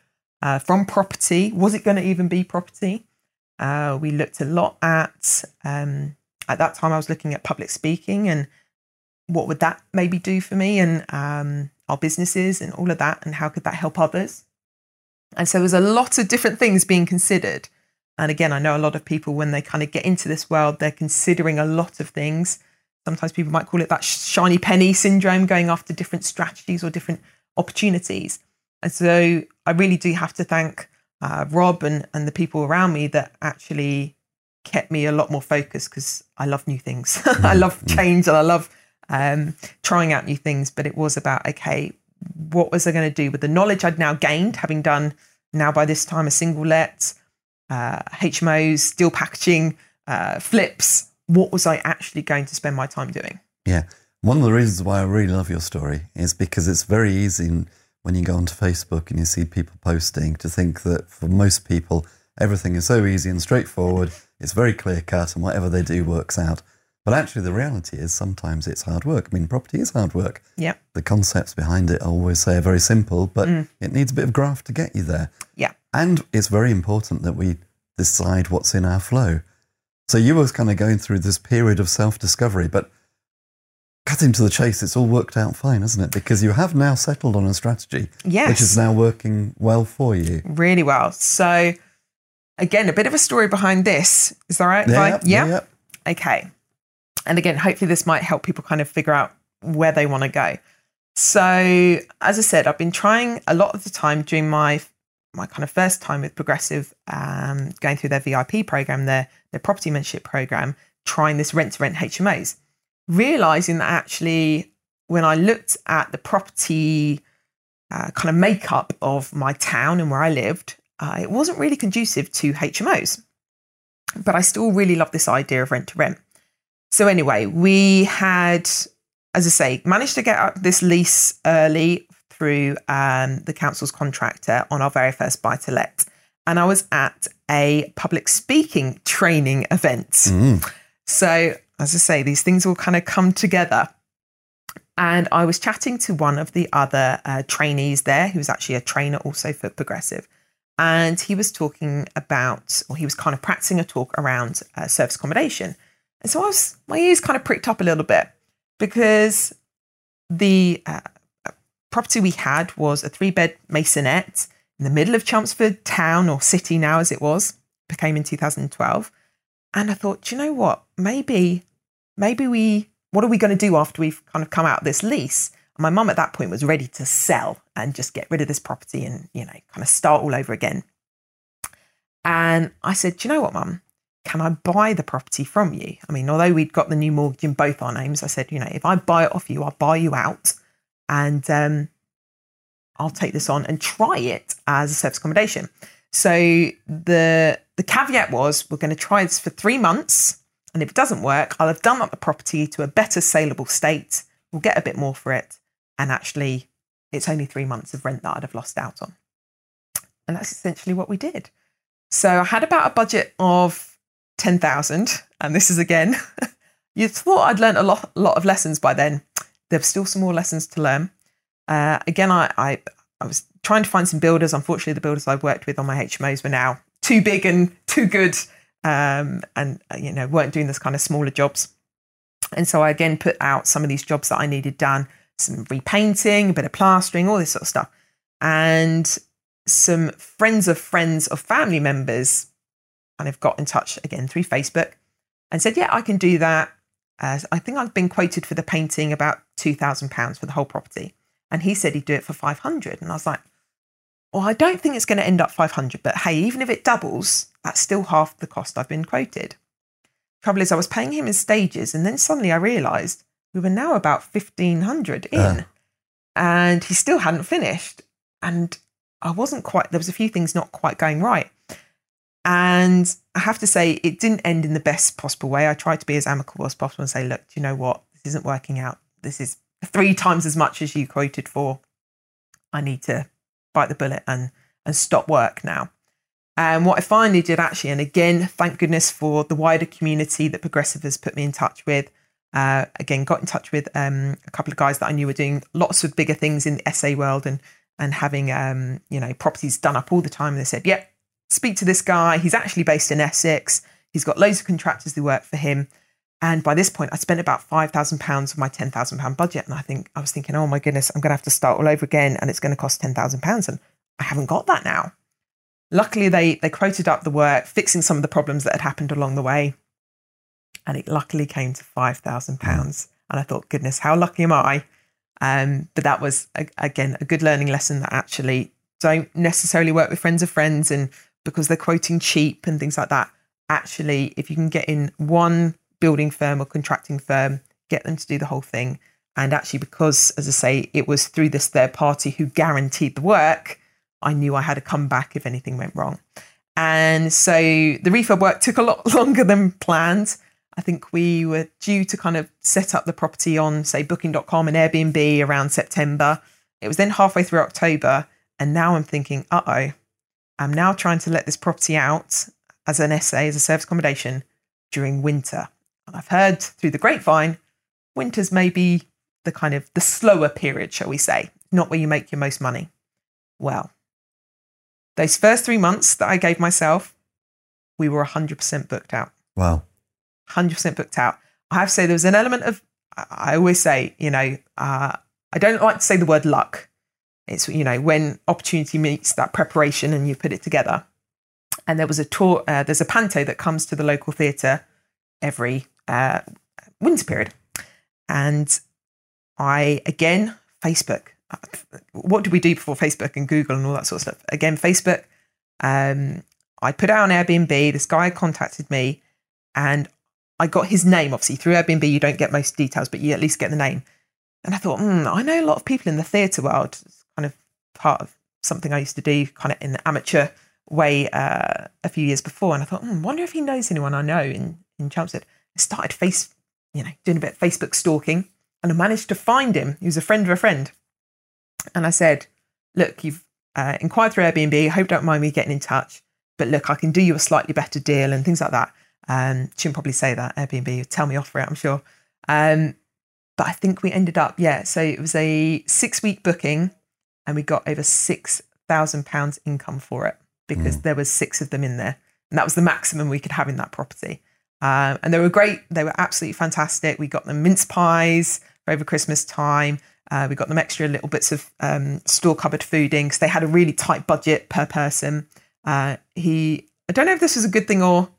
uh, from property. Was it going to even be property? Uh, we looked a lot at um, at that time. I was looking at public speaking and what would that maybe do for me and um, our businesses and all of that, and how could that help others? And so there was a lot of different things being considered. And again, I know a lot of people, when they kind of get into this world, they're considering a lot of things. Sometimes people might call it that shiny penny syndrome, going after different strategies or different opportunities. And so I really do have to thank uh, Rob and, and the people around me that actually kept me a lot more focused because I love new things. (laughs) I mm-hmm. love change and I love um, trying out new things. But it was about, okay, what was I going to do with the knowledge I'd now gained, having done now by this time a single let, uh, HMOs, deal packaging, uh, flips. What was I actually going to spend my time doing? Yeah. One of the reasons why I really love your story is because it's very easy when you go onto Facebook and you see people posting to think that for most people, everything is so easy and straightforward. It's very clear cut and whatever they do works out. But actually, the reality is sometimes it's hard work. I mean, property is hard work. Yeah. The concepts behind it, I always say, are very simple, but mm. it needs a bit of graft to get you there. Yeah. And it's very important that we decide what's in our flow. So you were kind of going through this period of self discovery, but cutting to the chase, it's all worked out fine, hasn't it? Because you have now settled on a strategy, yes. which is now working well for you. Really well. So, again, a bit of a story behind this. Is that right? Yeah. yeah? yeah. Okay. And again, hopefully, this might help people kind of figure out where they want to go. So, as I said, I've been trying a lot of the time during my my kind of first time with Progressive, um, going through their VIP program, their their property mentorship program, trying this rent to rent HMOs, realizing that actually when I looked at the property uh, kind of makeup of my town and where I lived, uh, it wasn't really conducive to HMOs. But I still really love this idea of rent to rent. So anyway, we had, as I say, managed to get this lease early through um, the council's contractor on our very first buy to let. And I was at a public speaking training event. Mm. So, as I say, these things all kind of come together. And I was chatting to one of the other uh, trainees there, who was actually a trainer also for Progressive. And he was talking about, or he was kind of practicing a talk around uh, service accommodation. And so I was, my ears kind of pricked up a little bit because the uh, property we had was a three bed maisonette in the middle of Chelmsford town or city now as it was, became in 2012. And I thought, you know what? Maybe, maybe we, what are we going to do after we've kind of come out of this lease? And my mum at that point was ready to sell and just get rid of this property and, you know, kind of start all over again. And I said, you know what, mum? can I buy the property from you? I mean, although we'd got the new mortgage in both our names, I said, you know, if I buy it off you, I'll buy you out and um, I'll take this on and try it as a service accommodation. So the the caveat was we're going to try this for three months, and if it doesn't work, I'll have done up the property to a better saleable state. We'll get a bit more for it, and actually, it's only three months of rent that I'd have lost out on. And that's essentially what we did. So I had about a budget of 10,000. And this is again, (laughs) you thought I'd learned a lot, lot of lessons by then. There's still some more lessons to learn. Uh, again, I, I, I was trying to find some builders. Unfortunately, the builders I've worked with on my HMOs were now too big and too good, um, and uh, you know weren't doing this kind of smaller jobs. And so I again put out some of these jobs that I needed done, some repainting, a bit of plastering, all this sort of stuff, and some friends of friends of family members kind of got in touch again through Facebook and said, Yeah, I can do that. Uh, I think I've been quoted for the painting about £2,000 for the whole property. And he said he'd do it for 500 And I was like, Well, I don't think it's going to end up 500 but hey, even if it doubles, That's still half the cost I've been quoted. Trouble is, I was paying him in stages, and then suddenly I realised we were now about fifteen hundred in, Ah. and he still hadn't finished. And I wasn't quite. There was a few things not quite going right, and I have to say it didn't end in the best possible way. I tried to be as amicable as possible and say, look, do you know what? This isn't working out. This is three times as much as you quoted for. I need to bite the bullet and and stop work now. And what I finally did actually, and again, thank goodness for the wider community that Progressive has put me in touch with. Uh, again, got in touch with um, a couple of guys that I knew were doing lots of bigger things in the SA world and and having um, you know properties done up all the time. And they said, "Yep, speak to this guy. He's actually based in Essex. He's got loads of contractors who work for him." And by this point, I spent about five thousand pounds of my ten thousand pound budget, and I think I was thinking, "Oh my goodness, I'm going to have to start all over again, and it's going to cost ten thousand pounds." And I haven't got that now. Luckily, they they quoted up the work, fixing some of the problems that had happened along the way, and it luckily came to five thousand pounds. And I thought, goodness, how lucky am I? Um, but that was again a good learning lesson that actually don't necessarily work with friends of friends, and because they're quoting cheap and things like that. Actually, if you can get in one building firm or contracting firm, get them to do the whole thing. And actually, because as I say, it was through this third party who guaranteed the work, I knew I had to come back if anything went wrong. And so the refurb work took a lot (laughs) longer than planned. I think we were due to kind of set up the property on, say, booking.com and Airbnb around September. It was then halfway through October. And now I'm thinking, uh oh, I'm now trying to let this property out as an SA, as a service accommodation during winter. And I've heard through the grapevine, winter's maybe the kind of the slower period, shall we say, not where you make your most money. Well, those first three months that I gave myself, we were 100% booked out. Wow. 100% booked out. I have to say there was an element of, I I always say, you know, uh, I don't like to say the word luck. It's, you know, when opportunity meets that preparation and you put it together. And there was a tour, uh, there's a panto that comes to the local theatre every uh, winter period. And I, again, Facebook. What did we do before Facebook and Google and all that sort of stuff? Again, Facebook. Um, I put out on Airbnb. This guy contacted me and I got his name. Obviously, through Airbnb, you don't get most details, but you at least get the name. And I thought, hmm, I know a lot of people in the theatre world. It's kind of part of something I used to do, kind of in the amateur way uh, a few years before. And I thought, hmm, wonder if he knows anyone I know in in Chelmsford. I started face, you know, doing a bit of Facebook stalking, and I managed to find him. He was a friend of a friend, and I said, look, you've uh, inquired through Airbnb. I hope you don't mind me getting in touch, but look, I can do you a slightly better deal and things like that. Um, shouldn't probably say that Airbnb would tell me off for it, I'm sure. Um, but I think we ended up, yeah. So it was a six week booking, and we got over six thousand pounds income for it because there was six of them in there, and that was the maximum we could have in that property. Um, and they were great. They were absolutely fantastic. We got them mince pies for over Christmas time. Uh, we got them extra little bits of um, store cupboard food in because they had a really tight budget per person. Uh, he, I don't know if this was a good thing or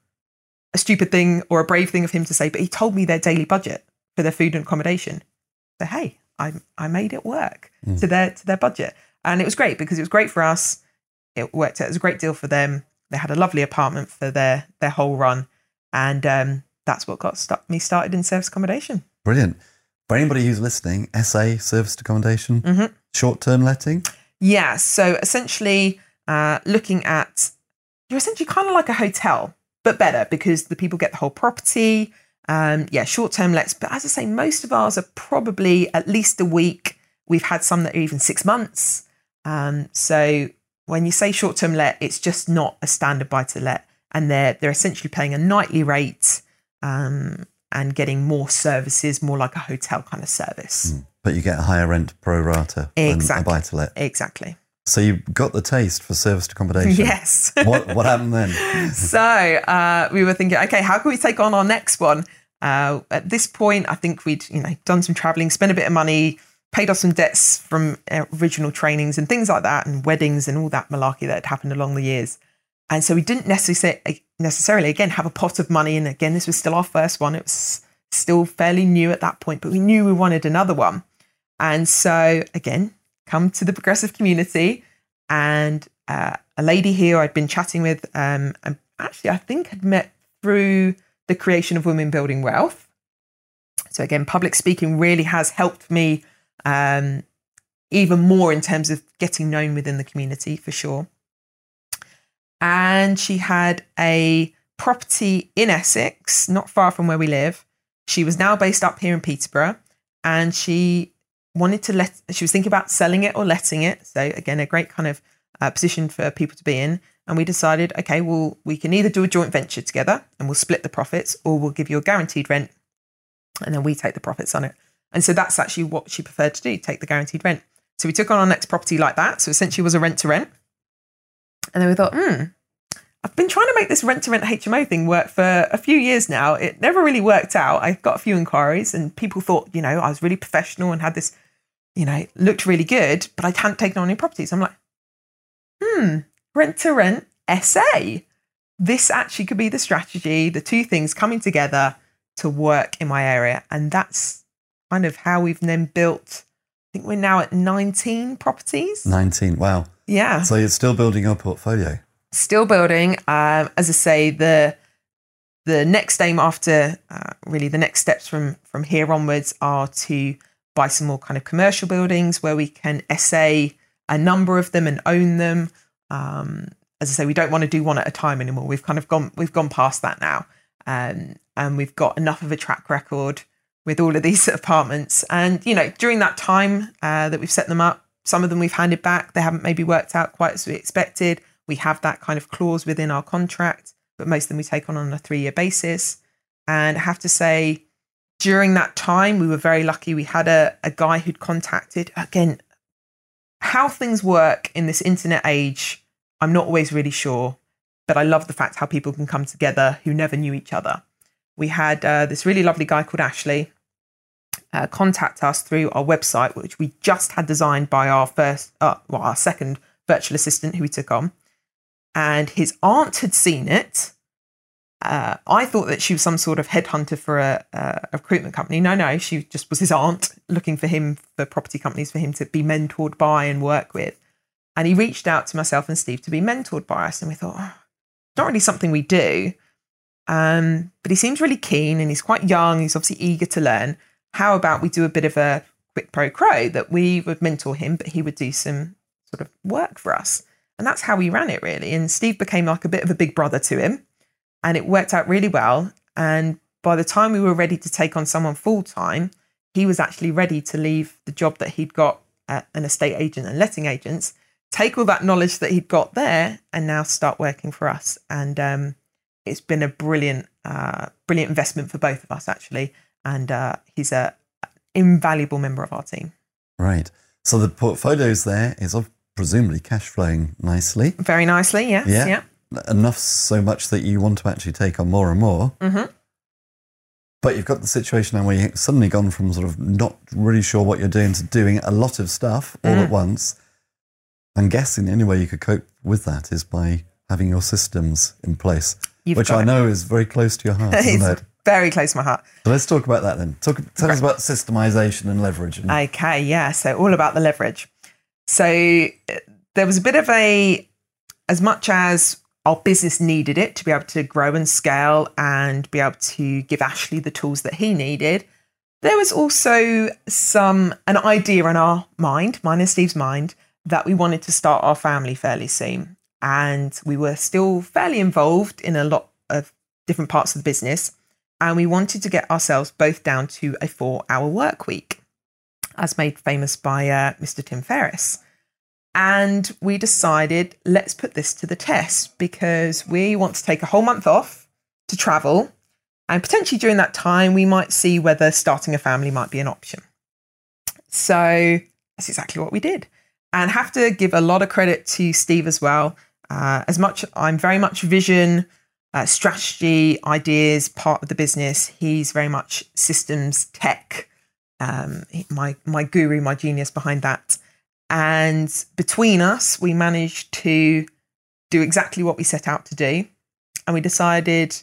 a stupid thing or a brave thing of him to say, but he told me their daily budget for their food and accommodation. So hey, I I made it work to their to their budget, and it was great because it was great for us. It worked out. It was a great deal for them. They had a lovely apartment for their their whole run, and um, that's what got stu- me started in service accommodation. Brilliant. For anybody who's listening, SA, service accommodation, Mhm. short term letting. Yeah. So essentially, uh, looking at you're essentially kind of like a hotel, but better because the people get the whole property. Um, yeah, short term lets. But as I say, most of ours are probably at least a week. We've had some that are even six months. Um, so when you say short term let, it's just not a standard buy to let, and they're they're essentially paying a nightly rate um, and getting more services, more like a hotel kind of service. But you get a higher rent pro rata than a Exactly. buy to let. Exactly. So you got the taste for serviced accommodation. Yes. (laughs) what what happened then? (laughs) so uh, we were thinking, okay, how can we take on our next one? Uh, at this point, I think we'd you know done some traveling, spent a bit of money, paid off some debts from uh, original trainings and things like that, and weddings and all that malarkey that had happened along the years. And so we didn't necessarily necessarily again have a pot of money. And again, this was still our first one. It was still fairly new at that point, but we knew we wanted another one. And so again, come to the progressive community and uh, a lady here I'd been chatting with um, a actually, I think, had met through the creation of Women Building Wealth. So, again, public speaking really has helped me um, even more in terms of getting known within the community for sure. And she had a property in Essex, not far from where we live. She was now based up here in Peterborough and she wanted to let, she was thinking about selling it or letting it. So, again, a great kind of uh, position for people to be in. And we decided, okay, well, we can either do a joint venture together and we'll split the profits, or we'll give you a guaranteed rent and then we take the profits on it. And so that's actually what she preferred to do take the guaranteed rent. So we took on our next property like that. So essentially, was a rent to rent. And then we thought, hmm, I've been trying to make this rent to rent HMO thing work for a few years now. It never really worked out. I got a few inquiries, and people thought, you know, I was really professional and had this, you know, looked really good, but I hadn't taken on any properties. I'm like, hmm, rent to rent SA. This actually could be the strategy, the two things coming together to work in my area. And that's kind of how we've then built, I think we're now at 19 properties. 19. Wow. Yeah. So you're still building your portfolio. Still building. Um, as I say, the the next aim after uh, really the next steps from from here onwards are to buy some more kind of commercial buildings where we can SA a number of them and own them. Um, as I say, we don't want to do one at a time anymore. We've kind of gone we've gone past that now, um, and we've got enough of a track record with all of these (laughs) apartments. And you know, during that time uh, that we've set them up, some of them we've handed back. They haven't maybe worked out quite as we expected. We have that kind of clause within our contract, but most of them we take on on a three year basis. And I have to say, during that time, we were very lucky. We had a, a guy who'd contacted again how things work in this internet age I'm not always really sure, but I love the fact how people can come together who never knew each other. We had uh, this really lovely guy called Ashley uh, contact us through our website, which we just had designed by our first, uh, well, our second virtual assistant who we took on. And his aunt had seen it. Uh, I thought that she was some sort of headhunter for a, a, recruitment company. No, no, she just was his aunt looking for him for property companies for him to be mentored by and work with. And he reached out to myself and Steve to be mentored by us. And we thought, oh, not really something we do. Um, but he seems really keen and he's quite young. He's obviously eager to learn. How about we do a bit of a quid pro quo that we would mentor him, but he would do some sort of work for us. And that's how we ran it really. And Steve became like a bit of a big brother to him. And it worked out really well. And by the time we were ready to take on someone full time, he was actually ready to leave the job that he'd got at an estate agent and letting agents take all that knowledge that he'd got there and now start working for us. And um, it's been a brilliant, uh, brilliant investment for both of us, actually. And uh, he's a invaluable member of our team. Right. So the portfolios there is of presumably cash flowing nicely. Very nicely, yes. Yeah. yeah. Enough so much that you want to actually take on more and more. Mm-hmm. But you've got the situation now where you've suddenly gone from sort of not really sure what you're doing to doing a lot of stuff all mm. at once. I'm guessing the only way you could cope with that is by having your systems in place, You've which I know is very close to your heart, (laughs) isn't it? Very close to my heart. So let's talk about that then. Talk, tell right. us about systemization and leverage. Okay, yeah. So all about the leverage. So uh, there was a bit of a, as much as our business needed it to be able to grow and scale and be able to give Ashley the tools that he needed. There was also some an idea in our mind, mine and Steve's mind, that we wanted to start our family fairly soon. And we were still fairly involved in a lot of different parts of the business. And we wanted to get ourselves both down to a four hour work week, as made famous by uh, Mr. Tim Ferriss. And we decided, let's put this to the test because we want to take a whole month off to travel. And potentially during that time, we might see whether starting a family might be an option. So that's exactly what we did and have to give a lot of credit to Steve as well. Uh, as much, I'm very much vision, uh, strategy, ideas part of the business. He's very much systems tech. Um, my my guru, my genius behind that. And between us, we managed to do exactly what we set out to do. And we decided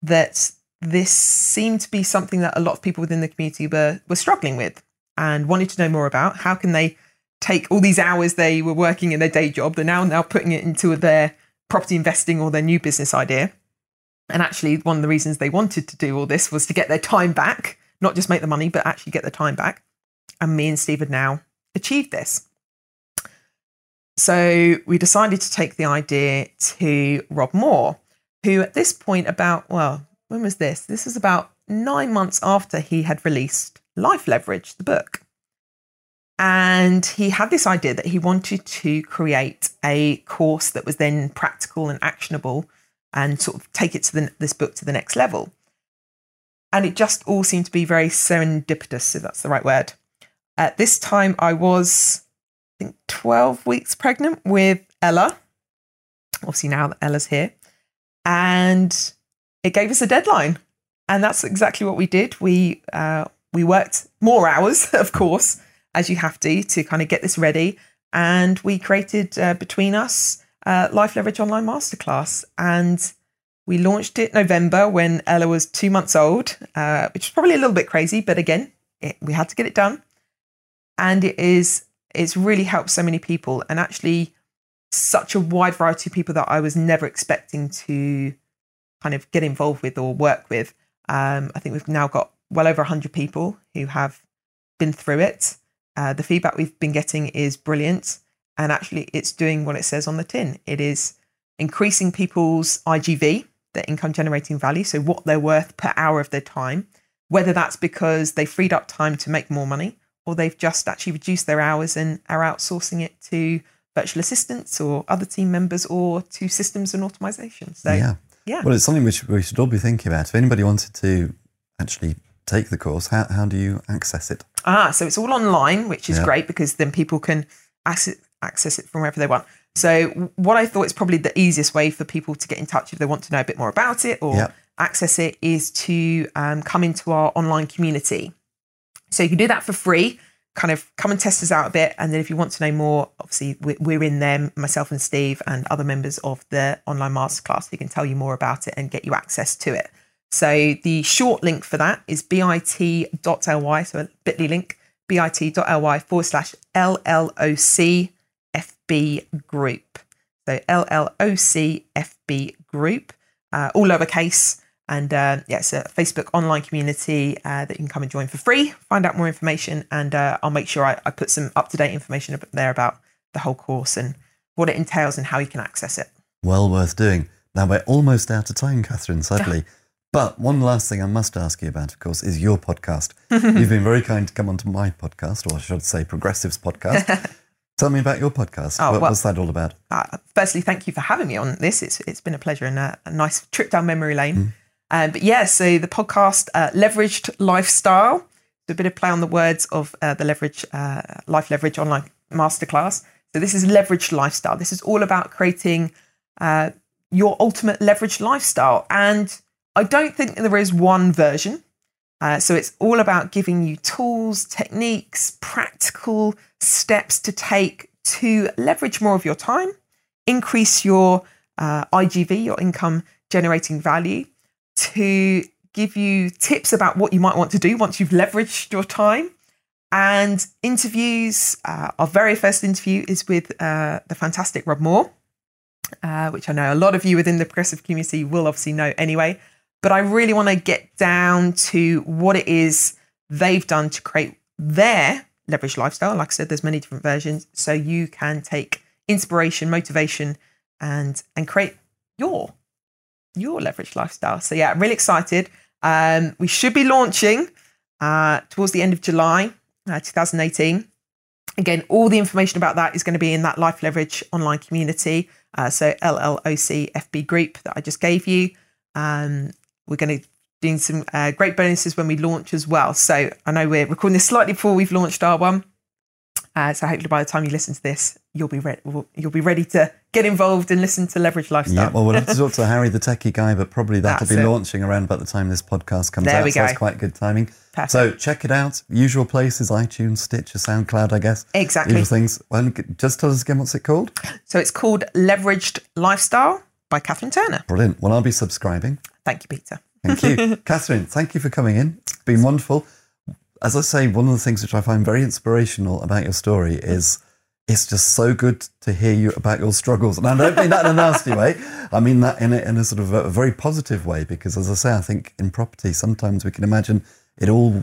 that this seemed to be something that a lot of people within the community were, were struggling with and wanted to know more about. How can they take all these hours they were working in their day job, they're now now putting it into their property investing or their new business idea. And actually, one of the reasons they wanted to do all this was to get their time back, not just make the money, but actually get their time back. And me and Steve had now achieved this. So we decided to take the idea to Rob Moore, who at this point, about, well, when was this? This was about nine months after he had released Life Leverage, the book. And he had this idea that he wanted to create a course that was then practical and actionable and sort of take it to the, this book to the next level. And it just all seemed to be very serendipitous, if that's the right word. At this time, I was, I think, 12 weeks pregnant with Ella. Obviously, now that Ella's here. And it gave us a deadline. And that's exactly what we did. We, uh, we worked more hours, (laughs) of course, as you have to, to kind of get this ready. And we created uh, between us uh, Life Leverage Online Masterclass. And we launched it November when Ella was two months old, uh, which is probably a little bit crazy, but again, it, we had to get it done. And it is it's really helped so many people, and actually such a wide variety of people that I was never expecting to kind of get involved with or work with. Um, I think we've now got well over 100 people who have been through it. Uh, the feedback we've been getting is brilliant. And actually, it's doing what it says on the tin. It is increasing people's IGV, their income generating value, so what they're worth per hour of their time, whether that's because they freed up time to make more money or they've just actually reduced their hours and are outsourcing it to virtual assistants or other team members or to systems and automation. So, yeah. yeah. Well, it's something which we should all be thinking about. If anybody wanted to actually take the course, how, how do you access it? Ah, so it's all online, which is Yeah. great because then people can access, access it from wherever they want. So what I thought is probably the easiest way for people to get in touch if they want to know a bit more about it or Yeah. access it is to um, come into our online community. So you can do that for free. Kind of come and test us out a bit, and then if you want to know more, obviously we- we're in there, myself and Steve and other members of the online masterclass who can tell you more about it and get you access to it. So the short link for that is bit.ly, so a bit.ly link, bit.ly forward slash LLOC FB group. So LLOC FB group, uh, all lowercase. And uh, yeah, it's a Facebook online community uh, that you can come and join for free, find out more information, and uh, I'll make sure I, I put some up to date information up there about the whole course and what it entails and how you can access it. Well worth doing. Now, we're almost out of time, Catherine, sadly. (laughs) But one last thing I must ask you about, of course, is your podcast. (laughs) You've been very kind to come onto my podcast, or I should say, Progressives podcast. (laughs) Tell me about your podcast. Oh, what, well- what's that all about? uh, firstly, thank you for having me on this. It's it's been a pleasure and a, a nice trip down memory lane. Um, but yeah, so the podcast uh, leveraged lifestyle. So a bit of play on the words of uh, the leverage uh, life leverage online masterclass. So this is leveraged lifestyle. This is all about creating uh, your ultimate leveraged lifestyle. And I don't think there is one version. Uh, so it's all about giving you tools, techniques, practical steps to take to leverage more of your time, increase your uh, IGV, your income generating value, to give you tips about what you might want to do once you've leveraged your time. And interviews, uh, our very first interview is with uh, the fantastic Rob Moore, uh, which I know a lot of you within the progressive community will obviously know anyway. But I really want to get down to what it is they've done to create their leverage lifestyle. Like I said, there's many different versions, so you can take inspiration, motivation, and and create your your leverage lifestyle. So yeah, I'm really excited. Um, we should be launching uh, towards the end of July, uh, 2018. Again, all the information about that is going to be in that Life Leverage online community. Uh, so LLOC FB group that I just gave you. Um, we're going to doing some uh, great bonuses when we launch as well. So I know we're recording this slightly before we've launched our one. Uh, so hopefully by the time you listen to this, you'll be ready. You'll be ready to get involved and listen to Leverage Lifestyle. Yeah, well, we'll have to (laughs) talk to Harry, the techie guy, but probably that'll That's be it. launching around about the time this podcast comes There out. we so that's quite good timing. Perfect. So check it out. Usual places, iTunes, Stitcher, SoundCloud, I guess. Exactly. Usual things. Well, just tell us again what's it called? So it's called Leveraged Lifestyle by Catherine Turner. Brilliant. Well, I'll be subscribing. Thank you, Peter. Thank you. (laughs) Catherine, thank you for coming in. It's been wonderful. As I say, one of the things which I find very inspirational about your story is it's just so good to hear you about your struggles. And I don't mean that in a nasty way. I mean that in a, in a sort of a, very positive way, because as I say, I think in property, sometimes we can imagine it all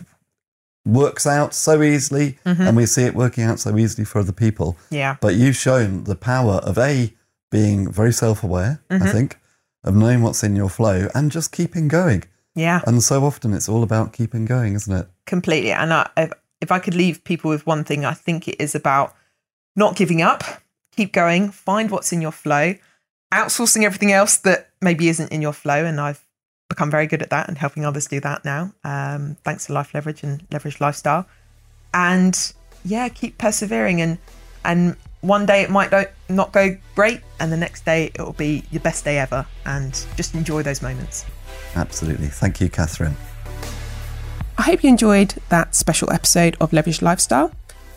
works out so easily mm-hmm. and we see it working out so easily for other people. Yeah. But you've shown the power of A, being very self aware, I mm-hmm. think, of knowing what's in your flow and just keeping going. Yeah. And so often it's all about keeping going, isn't it? completely. And I, if, if I could leave people with one thing, I think it is about not giving up, keep going, find what's in your flow, outsourcing everything else that maybe isn't in your flow. And I've become very good at that and helping others do that now, um, thanks to Life Leverage and Leverage Lifestyle. And yeah, keep persevering. And and one day it might not- not go great, and the next day it will be your best day ever. And just enjoy those moments. Absolutely. Thank you, Catherine. I hope you enjoyed that special episode of Leverage Lifestyle.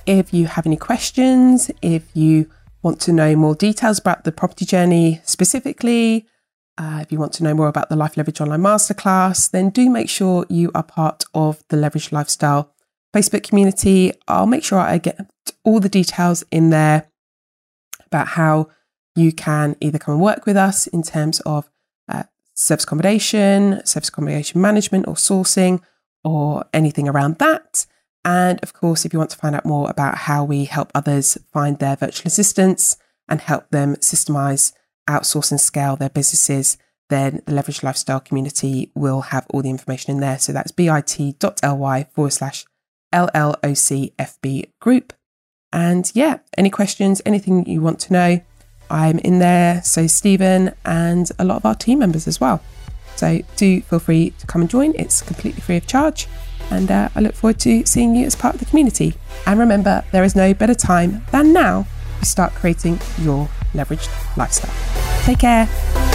If you have any questions, if you want to know more details about the property journey specifically, uh, if you want to know more about the Life Leverage Online Masterclass, then do make sure you are part of the Leverage Lifestyle Facebook community. I'll make sure I get all the details in there about how you can either come and work with us in terms of uh, service accommodation, service accommodation management, or sourcing, or anything around that. And of course, if you want to find out more about how we help others find their virtual assistants and help them systemize, outsource, and scale their businesses, then the Leverage Lifestyle community will have all the information in there. So that's bit.ly forward slash LLOCFB group. And yeah, any questions, anything you want to know, I'm in there. So Stephen and a lot of our team members as well. So do feel free to come and join. It's completely free of charge. And uh, I look forward to seeing you as part of the community. And remember, there is no better time than now to start creating your leveraged lifestyle. Take care.